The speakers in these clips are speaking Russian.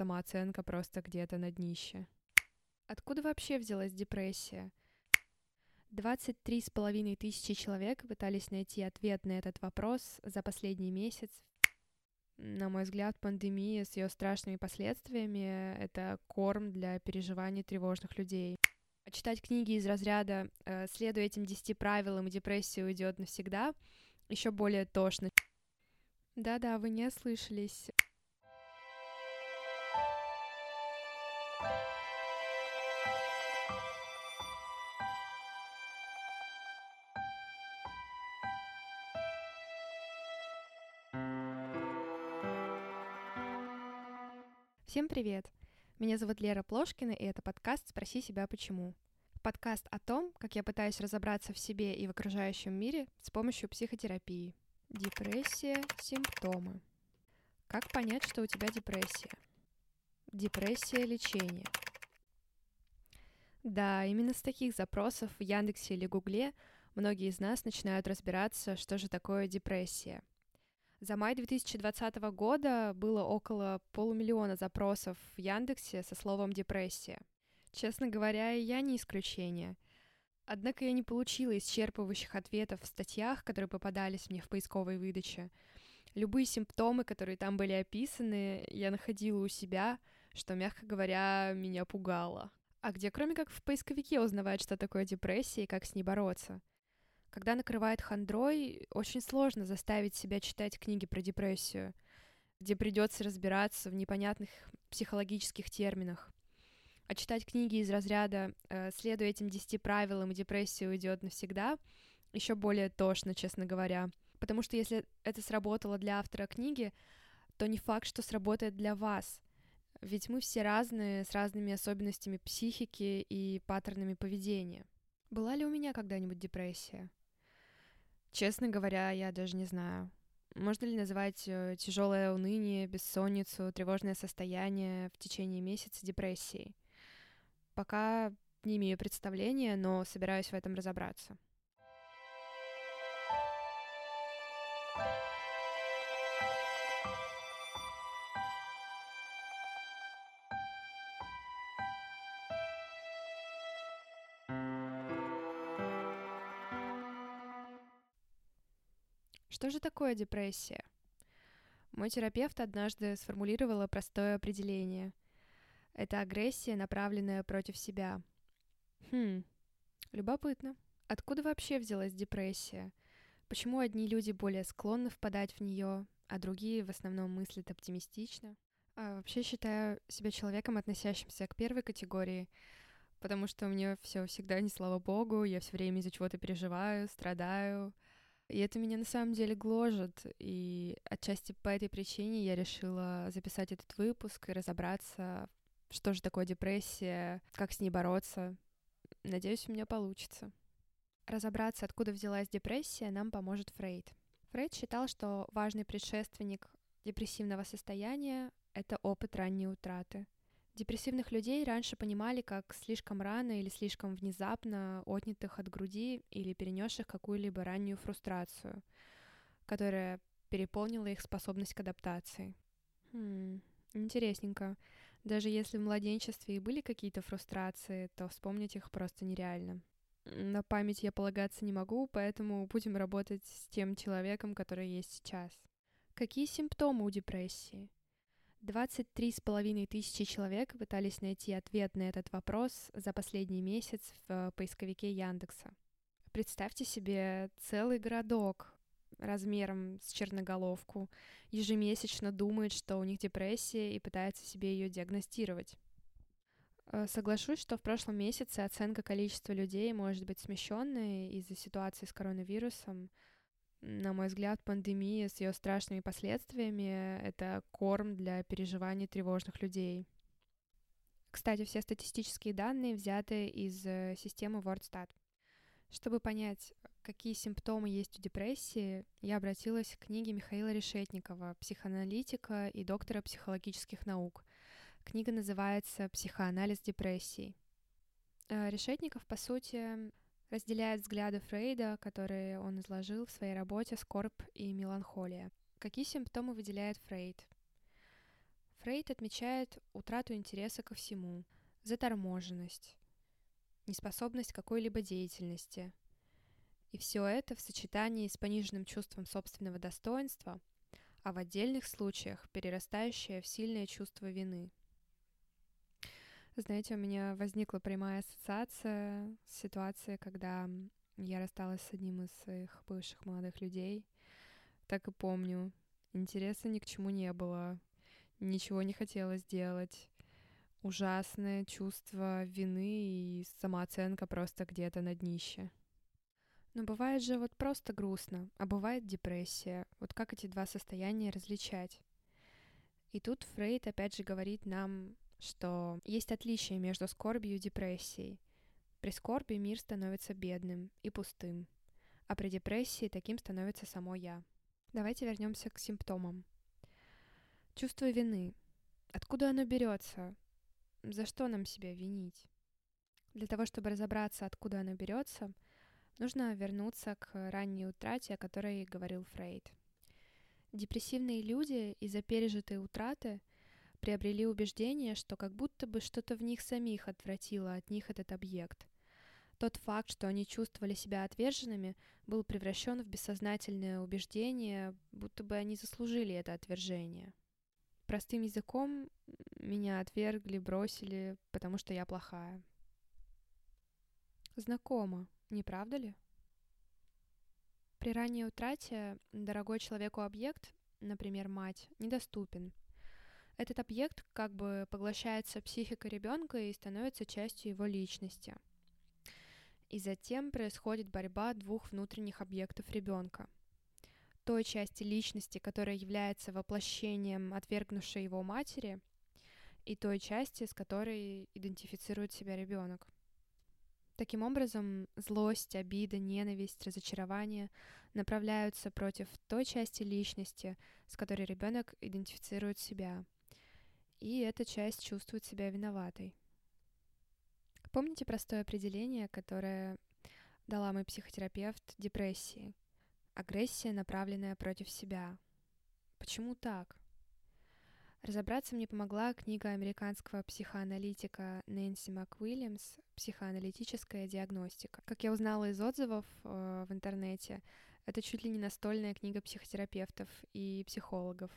самооценка просто где-то на днище. Откуда вообще взялась депрессия? 23,5 тысячи человек пытались найти ответ на этот вопрос за последний месяц. На мой взгляд, пандемия с ее страшными последствиями — это корм для переживаний тревожных людей. Читать книги из разряда э, «Следуя этим десяти правилам, и депрессия уйдет навсегда» еще более тошно. Да-да, вы не ослышались. Всем привет! Меня зовут Лера Плошкина, и это подкаст «Спроси себя почему». Подкаст о том, как я пытаюсь разобраться в себе и в окружающем мире с помощью психотерапии. Депрессия, симптомы. Как понять, что у тебя депрессия? Депрессия, лечение. Да, именно с таких запросов в Яндексе или Гугле многие из нас начинают разбираться, что же такое депрессия – за май 2020 года было около полумиллиона запросов в Яндексе со словом «депрессия». Честно говоря, я не исключение. Однако я не получила исчерпывающих ответов в статьях, которые попадались мне в поисковой выдаче. Любые симптомы, которые там были описаны, я находила у себя, что, мягко говоря, меня пугало. А где, кроме как в поисковике, узнавать, что такое депрессия и как с ней бороться? Когда накрывает хандрой, очень сложно заставить себя читать книги про депрессию, где придется разбираться в непонятных психологических терминах. А читать книги из разряда э, «Следуя этим десяти правилам, и депрессия уйдет навсегда» еще более тошно, честно говоря. Потому что если это сработало для автора книги, то не факт, что сработает для вас. Ведь мы все разные, с разными особенностями психики и паттернами поведения. Была ли у меня когда-нибудь депрессия? Честно говоря, я даже не знаю. Можно ли назвать э, тяжелое уныние, бессонницу, тревожное состояние в течение месяца депрессией? Пока не имею представления, но собираюсь в этом разобраться. Же такое депрессия? Мой терапевт однажды сформулировала простое определение. Это агрессия, направленная против себя. Хм, любопытно. Откуда вообще взялась депрессия? Почему одни люди более склонны впадать в нее, а другие в основном мыслят оптимистично? А вообще считаю себя человеком, относящимся к первой категории, потому что мне все всегда не слава богу, я все время из-за чего-то переживаю, страдаю, и это меня на самом деле гложет, и отчасти по этой причине я решила записать этот выпуск и разобраться, что же такое депрессия, как с ней бороться. Надеюсь, у меня получится. Разобраться, откуда взялась депрессия, нам поможет Фрейд. Фрейд считал, что важный предшественник депрессивного состояния — это опыт ранней утраты — Депрессивных людей раньше понимали как слишком рано или слишком внезапно отнятых от груди или перенесших какую-либо раннюю фрустрацию, которая переполнила их способность к адаптации. Хм, интересненько. Даже если в младенчестве и были какие-то фрустрации, то вспомнить их просто нереально. На память я полагаться не могу, поэтому будем работать с тем человеком, который есть сейчас. Какие симптомы у депрессии? 23,5 тысячи человек пытались найти ответ на этот вопрос за последний месяц в поисковике Яндекса. Представьте себе целый городок размером с черноголовку ежемесячно думает, что у них депрессия и пытается себе ее диагностировать. Э, соглашусь, что в прошлом месяце оценка количества людей может быть смещенной из-за ситуации с коронавирусом, на мой взгляд, пандемия с ее страшными последствиями — это корм для переживаний тревожных людей. Кстати, все статистические данные взяты из э, системы WordStat. Чтобы понять, какие симптомы есть у депрессии, я обратилась к книге Михаила Решетникова, психоаналитика и доктора психологических наук. Книга называется «Психоанализ депрессии». Э, Решетников, по сути, разделяет взгляды Фрейда, которые он изложил в своей работе «Скорбь и меланхолия». Какие симптомы выделяет Фрейд? Фрейд отмечает утрату интереса ко всему, заторможенность, неспособность какой-либо деятельности. И все это в сочетании с пониженным чувством собственного достоинства, а в отдельных случаях перерастающее в сильное чувство вины. Знаете, у меня возникла прямая ассоциация с ситуацией, когда я рассталась с одним из своих бывших молодых людей. Так и помню. Интереса ни к чему не было. Ничего не хотела сделать. Ужасное чувство вины и самооценка просто где-то на днище. Но бывает же вот просто грустно, а бывает депрессия. Вот как эти два состояния различать? И тут Фрейд опять же говорит нам, что есть отличие между скорбью и депрессией. При скорби мир становится бедным и пустым, а при депрессии таким становится само я. Давайте вернемся к симптомам. Чувство вины. Откуда оно берется? За что нам себя винить? Для того, чтобы разобраться, откуда оно берется, нужно вернуться к ранней утрате, о которой говорил Фрейд. Депрессивные люди из-за пережитой утраты приобрели убеждение, что как будто бы что-то в них самих отвратило от них этот объект. Тот факт, что они чувствовали себя отверженными, был превращен в бессознательное убеждение, будто бы они заслужили это отвержение. Простым языком меня отвергли, бросили, потому что я плохая. Знакомо, не правда ли? При ранней утрате дорогой человеку объект, например, мать, недоступен — этот объект как бы поглощается психикой ребенка и становится частью его личности. И затем происходит борьба двух внутренних объектов ребенка. Той части личности, которая является воплощением отвергнувшей его матери, и той части, с которой идентифицирует себя ребенок. Таким образом, злость, обида, ненависть, разочарование направляются против той части личности, с которой ребенок идентифицирует себя – и эта часть чувствует себя виноватой. Помните простое определение, которое дала мой психотерапевт депрессии? Агрессия, направленная против себя. Почему так? Разобраться мне помогла книга американского психоаналитика Нэнси МакУильямс «Психоаналитическая диагностика». Как я узнала из отзывов э, в интернете, это чуть ли не настольная книга психотерапевтов и психологов.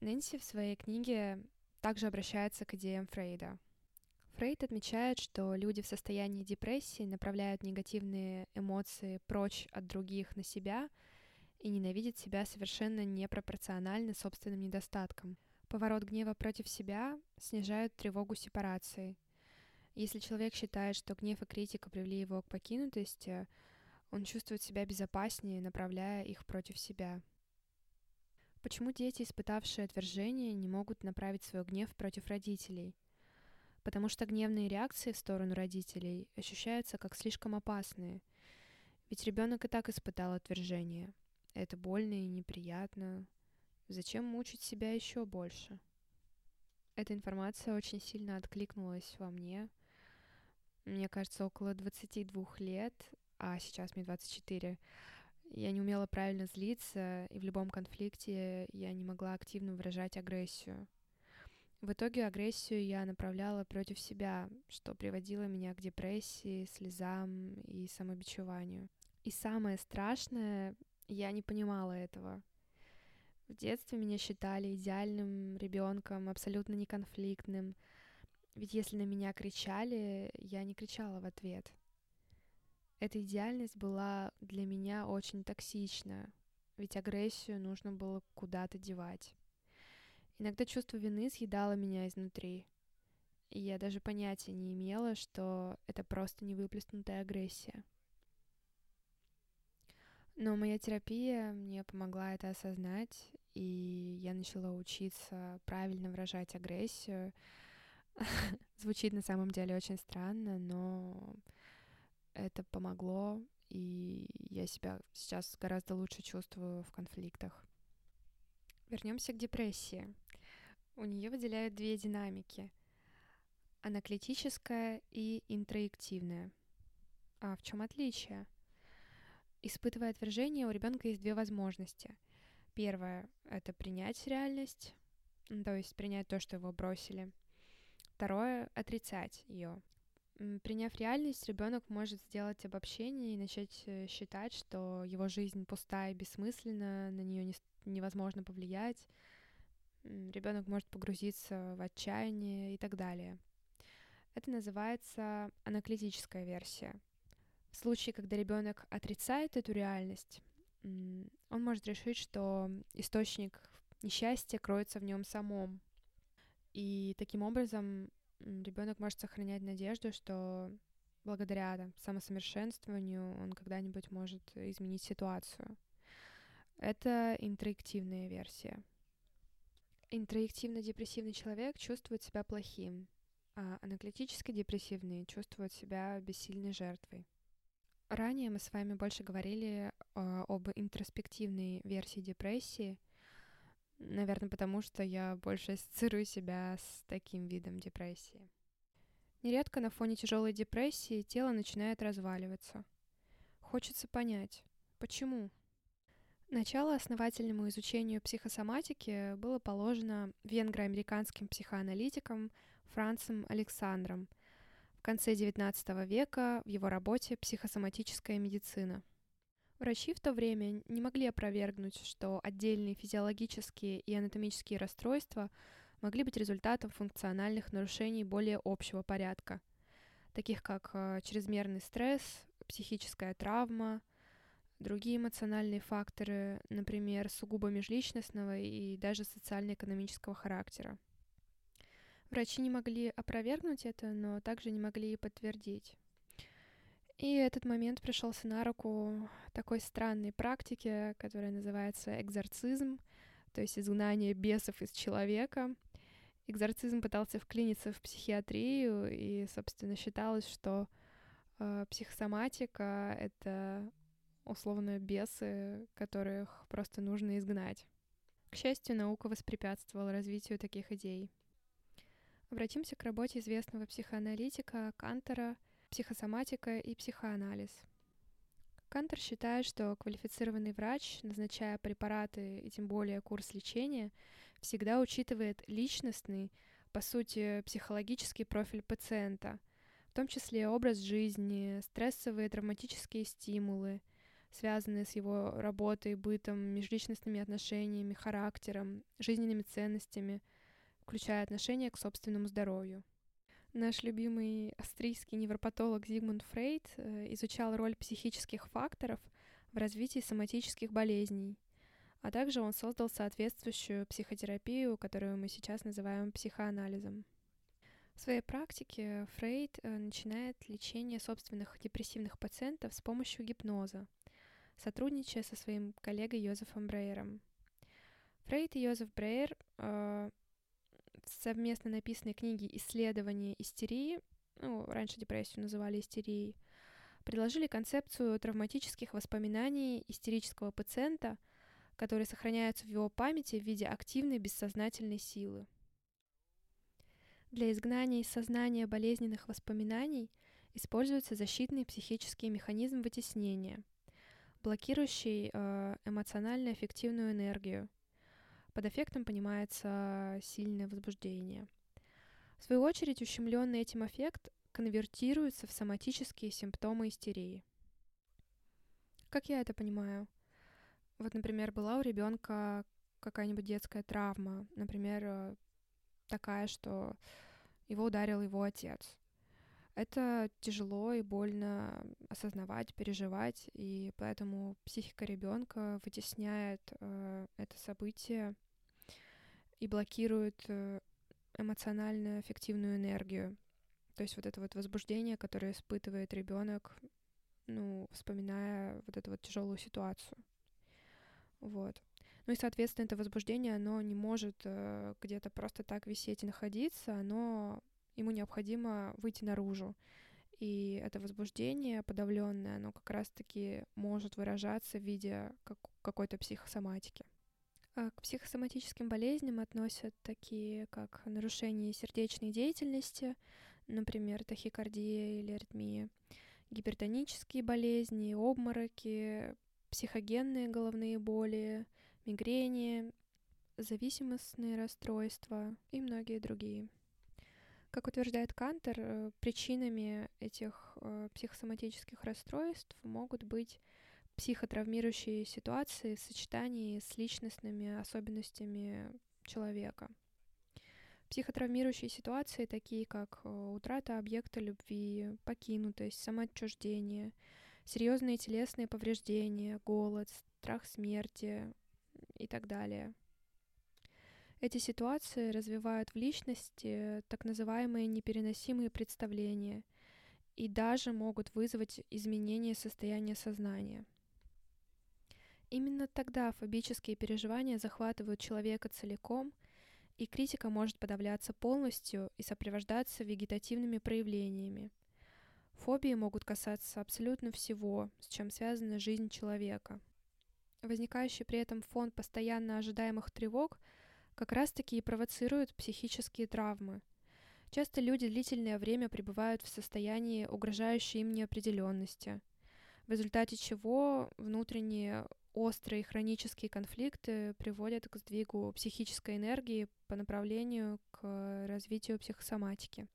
Нэнси в своей книге также обращается к идеям Фрейда. Фрейд отмечает, что люди в состоянии депрессии направляют негативные эмоции прочь от других на себя и ненавидят себя совершенно непропорционально собственным недостаткам. Поворот гнева против себя снижает тревогу сепарации. Если человек считает, что гнев и критика привели его к покинутости, он чувствует себя безопаснее, направляя их против себя. Почему дети, испытавшие отвержение, не могут направить свой гнев против родителей? Потому что гневные реакции в сторону родителей ощущаются как слишком опасные. Ведь ребенок и так испытал отвержение. Это больно и неприятно. Зачем мучить себя еще больше? Эта информация очень сильно откликнулась во мне. Мне кажется, около 22 лет, а сейчас мне 24 я не умела правильно злиться, и в любом конфликте я не могла активно выражать агрессию. В итоге агрессию я направляла против себя, что приводило меня к депрессии, слезам и самобичеванию. И самое страшное, я не понимала этого. В детстве меня считали идеальным ребенком, абсолютно неконфликтным. Ведь если на меня кричали, я не кричала в ответ — эта идеальность была для меня очень токсична, ведь агрессию нужно было куда-то девать. Иногда чувство вины съедало меня изнутри, и я даже понятия не имела, что это просто невыплеснутая агрессия. Но моя терапия мне помогла это осознать, и я начала учиться правильно выражать агрессию. Звучит на самом деле очень странно, но это помогло, и я себя сейчас гораздо лучше чувствую в конфликтах. Вернемся к депрессии. У нее выделяют две динамики — анаклитическая и интроективная. А в чем отличие? Испытывая отвержение, у ребенка есть две возможности. Первая — это принять реальность, то есть принять то, что его бросили. Второе — отрицать ее. Приняв реальность, ребенок может сделать обобщение и начать э, считать, что его жизнь пустая и бессмысленна, на нее не, невозможно повлиять. Ребенок может погрузиться в отчаяние и так далее. Это называется анаклитическая версия. В случае, когда ребенок отрицает эту реальность, он может решить, что источник несчастья кроется в нем самом. И таким образом ребенок может сохранять надежду, что благодаря да, самосовершенствованию он когда-нибудь может изменить ситуацию. Это интроективная версия. Интроективно-депрессивный человек чувствует себя плохим, а анаклитически депрессивный чувствует себя бессильной жертвой. Ранее мы с вами больше говорили э, об интроспективной версии депрессии, наверное, потому что я больше ассоциирую себя с таким видом депрессии. Нередко на фоне тяжелой депрессии тело начинает разваливаться. Хочется понять, почему? Начало основательному изучению психосоматики было положено венгро-американским психоаналитиком Францем Александром в конце XIX века в его работе «Психосоматическая медицина». Врачи в то время не могли опровергнуть, что отдельные физиологические и анатомические расстройства могли быть результатом функциональных нарушений более общего порядка, таких как э, чрезмерный стресс, психическая травма, другие эмоциональные факторы, например, сугубо межличностного и даже социально-экономического характера. Врачи не могли опровергнуть это, но также не могли и подтвердить. И этот момент пришелся на руку такой странной практике, которая называется экзорцизм, то есть изгнание бесов из человека. Экзорцизм пытался вклиниться в психиатрию, и, собственно, считалось, что э, психосоматика — это условно бесы, которых просто нужно изгнать. К счастью, наука воспрепятствовала развитию таких идей. Обратимся к работе известного психоаналитика Кантера «Психосоматика и психоанализ». Кантер считает, что квалифицированный врач, назначая препараты и тем более курс лечения, всегда учитывает личностный, по сути, психологический профиль пациента, в том числе образ жизни, стрессовые травматические стимулы, связанные с его работой, бытом, межличностными отношениями, характером, жизненными ценностями, включая отношение к собственному здоровью. Наш любимый австрийский невропатолог Зигмунд Фрейд э, изучал роль психических факторов в развитии соматических болезней, а также он создал соответствующую психотерапию, которую мы сейчас называем психоанализом. В своей практике Фрейд э, начинает лечение собственных депрессивных пациентов с помощью гипноза, сотрудничая со своим коллегой Йозефом Брейером. Фрейд и Йозеф Брейер э, совместно написанной книге «Исследование истерии», ну, раньше депрессию называли истерией, предложили концепцию травматических воспоминаний истерического пациента, которые сохраняются в его памяти в виде активной бессознательной силы. Для изгнания из сознания болезненных воспоминаний используется защитный психический механизм вытеснения – блокирующий э, эмоционально-эффективную энергию. Под эффектом понимается сильное возбуждение. В свою очередь, ущемленный этим эффект конвертируется в соматические симптомы истерии. Как я это понимаю? Вот, например, была у ребенка какая-нибудь детская травма, например, э, такая, что его ударил его отец. Это тяжело и больно осознавать, переживать, и поэтому психика ребенка вытесняет э, это событие и блокирует э, эмоционально эффективную энергию. То есть вот это вот возбуждение, которое испытывает ребенок, ну, вспоминая вот эту вот тяжелую ситуацию. Вот. Ну и, соответственно, это возбуждение, оно не может э, где-то просто так висеть и находиться, оно ему необходимо выйти наружу. И это возбуждение подавленное, оно как раз-таки может выражаться в виде как какой-то психосоматики. А к психосоматическим болезням относят такие, как нарушение сердечной деятельности, например, тахикардия или аритмия, гипертонические болезни, обмороки, психогенные головные боли, мигрени, зависимостные расстройства и многие другие. Как утверждает Кантер, э, причинами этих э, психосоматических расстройств могут быть психотравмирующие ситуации в сочетании с личностными особенностями человека. Психотравмирующие ситуации, такие как э, утрата объекта любви, покинутость, самоотчуждение, серьезные телесные повреждения, голод, страх смерти и так далее – эти ситуации развивают в личности так называемые непереносимые представления и даже могут вызвать изменение состояния сознания. Именно тогда фобические переживания захватывают человека целиком, и критика может подавляться полностью и сопровождаться вегетативными проявлениями. Фобии могут касаться абсолютно всего, с чем связана жизнь человека. Возникающий при этом фон постоянно ожидаемых тревог – как раз-таки и провоцируют психические травмы. Часто люди длительное время пребывают в состоянии угрожающей им неопределенности, в результате чего внутренние острые хронические конфликты приводят к сдвигу психической энергии по направлению к развитию психосоматики.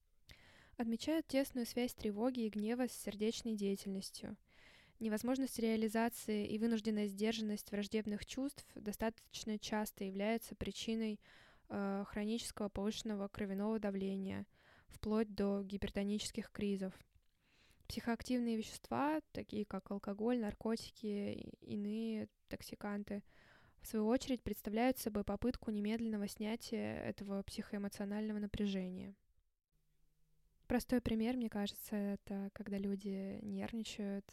Отмечают тесную связь тревоги и гнева с сердечной деятельностью – Невозможность реализации и вынужденная сдержанность враждебных чувств достаточно часто является причиной э, хронического повышенного кровяного давления, вплоть до гипертонических кризов. Психоактивные вещества, такие как алкоголь, наркотики, и иные токсиканты, в свою очередь представляют собой попытку немедленного снятия этого психоэмоционального напряжения. Простой пример, мне кажется, это когда люди нервничают,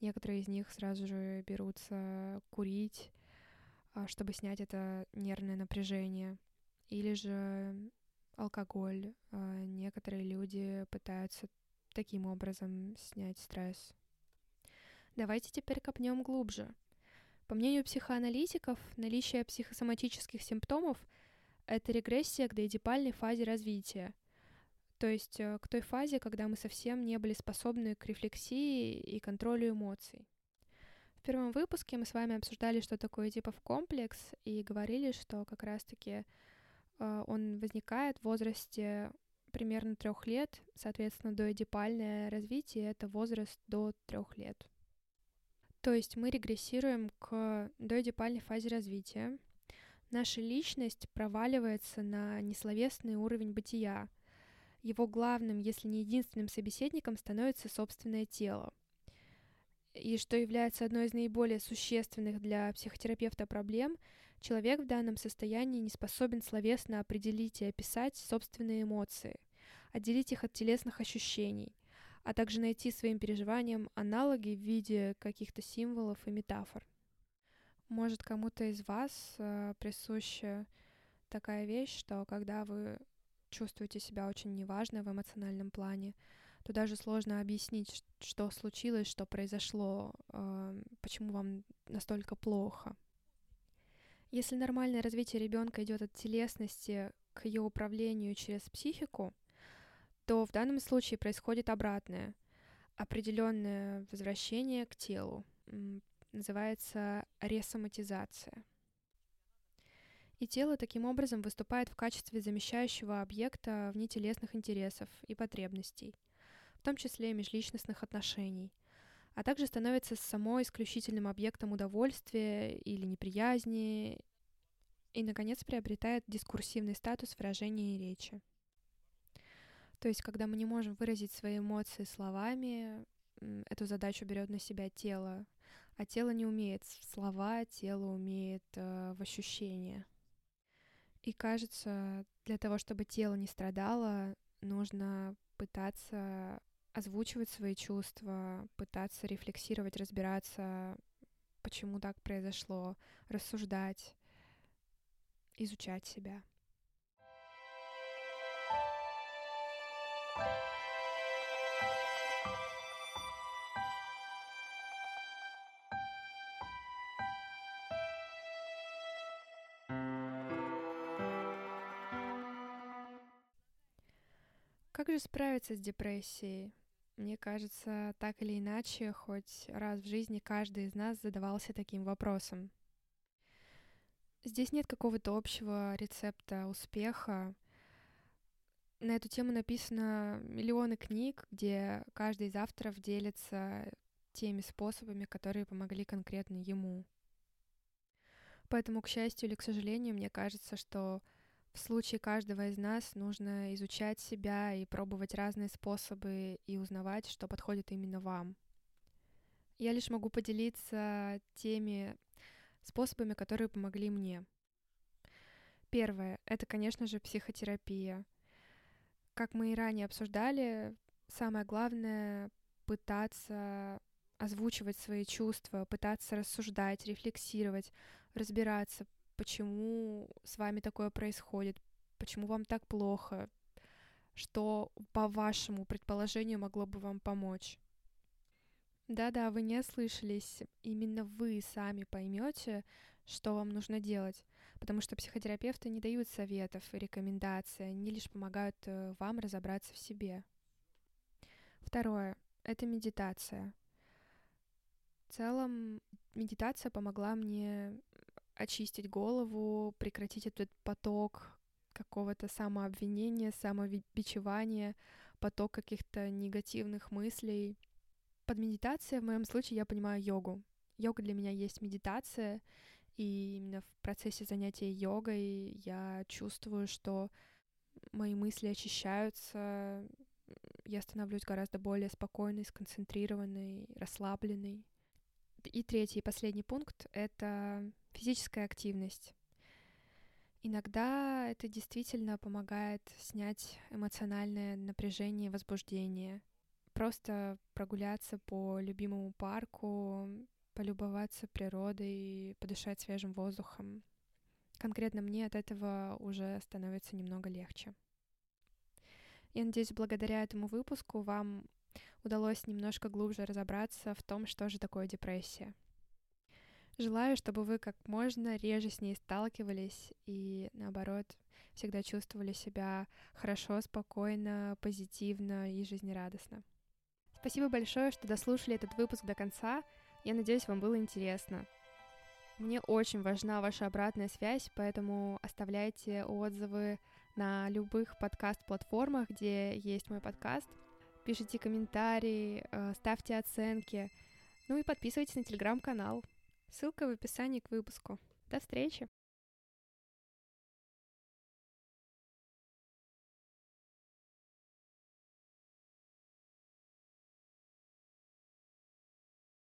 некоторые из них сразу же берутся курить, а, чтобы снять это нервное напряжение. Или же алкоголь. А, некоторые люди пытаются таким образом снять стресс. Давайте теперь копнем глубже. По мнению психоаналитиков, наличие психосоматических симптомов — это регрессия к доэдипальной фазе развития — то есть э, к той фазе, когда мы совсем не были способны к рефлексии и контролю эмоций. В первом выпуске мы с вами обсуждали, что такое типов комплекс, и говорили, что как раз-таки э, он возникает в возрасте примерно трех лет, соответственно, доэдипальное развитие — это возраст до трех лет. То есть мы регрессируем к доэдипальной фазе развития. Наша личность проваливается на несловесный уровень бытия — его главным, если не единственным собеседником становится собственное тело. И что является одной из наиболее существенных для психотерапевта проблем, человек в данном состоянии не способен словесно определить и описать собственные эмоции, отделить их от телесных ощущений, а также найти своим переживаниям аналоги в виде каких-то символов и метафор. Может, кому-то из вас э, присуща такая вещь, что когда вы чувствуете себя очень неважно в эмоциональном плане, то даже сложно объяснить, что случилось, что произошло, э, почему вам настолько плохо. Если нормальное развитие ребенка идет от телесности к ее управлению через психику, то в данном случае происходит обратное, определенное возвращение к телу. Называется ресоматизация и тело таким образом выступает в качестве замещающего объекта внетелесных интересов и потребностей, в том числе межличностных отношений, а также становится само исключительным объектом удовольствия или неприязни и, наконец, приобретает дискурсивный статус выражения и речи. То есть, когда мы не можем выразить свои эмоции словами, эту задачу берет на себя тело, а тело не умеет слова, тело умеет э, в ощущения. И кажется, для того, чтобы тело не страдало, нужно пытаться озвучивать свои чувства, пытаться рефлексировать, разбираться, почему так произошло, рассуждать, изучать себя. Как же справиться с депрессией? Мне кажется, так или иначе, хоть раз в жизни каждый из нас задавался таким вопросом. Здесь нет какого-то общего рецепта успеха. На эту тему написано миллионы книг, где каждый из авторов делится теми способами, которые помогли конкретно ему. Поэтому, к счастью или к сожалению, мне кажется, что в случае каждого из нас нужно изучать себя и пробовать разные способы и узнавать, что подходит именно вам. Я лишь могу поделиться теми способами, которые помогли мне. Первое — это, конечно же, психотерапия. Как мы и ранее обсуждали, самое главное — пытаться озвучивать свои чувства, пытаться рассуждать, рефлексировать, разбираться, почему с вами такое происходит, почему вам так плохо, что по вашему предположению могло бы вам помочь. Да-да, вы не ослышались. Именно вы сами поймете, что вам нужно делать, потому что психотерапевты не дают советов и рекомендаций, они лишь помогают э, вам разобраться в себе. Второе — это медитация. В целом, медитация помогла мне очистить голову, прекратить этот поток какого-то самообвинения, самобичевания, поток каких-то негативных мыслей. Под медитацией в моем случае я понимаю йогу. Йога для меня есть медитация, и именно в процессе занятия йогой я чувствую, что мои мысли очищаются, я становлюсь гораздо более спокойной, сконцентрированной, расслабленной. И третий и последний пункт — это физическая активность. Иногда это действительно помогает снять эмоциональное напряжение и возбуждение. Просто прогуляться по любимому парку, полюбоваться природой, подышать свежим воздухом. Конкретно мне от этого уже становится немного легче. Я надеюсь, благодаря этому выпуску вам удалось немножко глубже разобраться в том, что же такое депрессия. Желаю, чтобы вы как можно реже с ней сталкивались и, наоборот, всегда чувствовали себя хорошо, спокойно, позитивно и жизнерадостно. Спасибо большое, что дослушали этот выпуск до конца. Я надеюсь, вам было интересно. Мне очень важна ваша обратная связь, поэтому оставляйте отзывы на любых подкаст-платформах, где есть мой подкаст. Пишите комментарии, э, ставьте оценки. Ну и подписывайтесь на телеграм-канал. Ссылка в описании к выпуску. До встречи!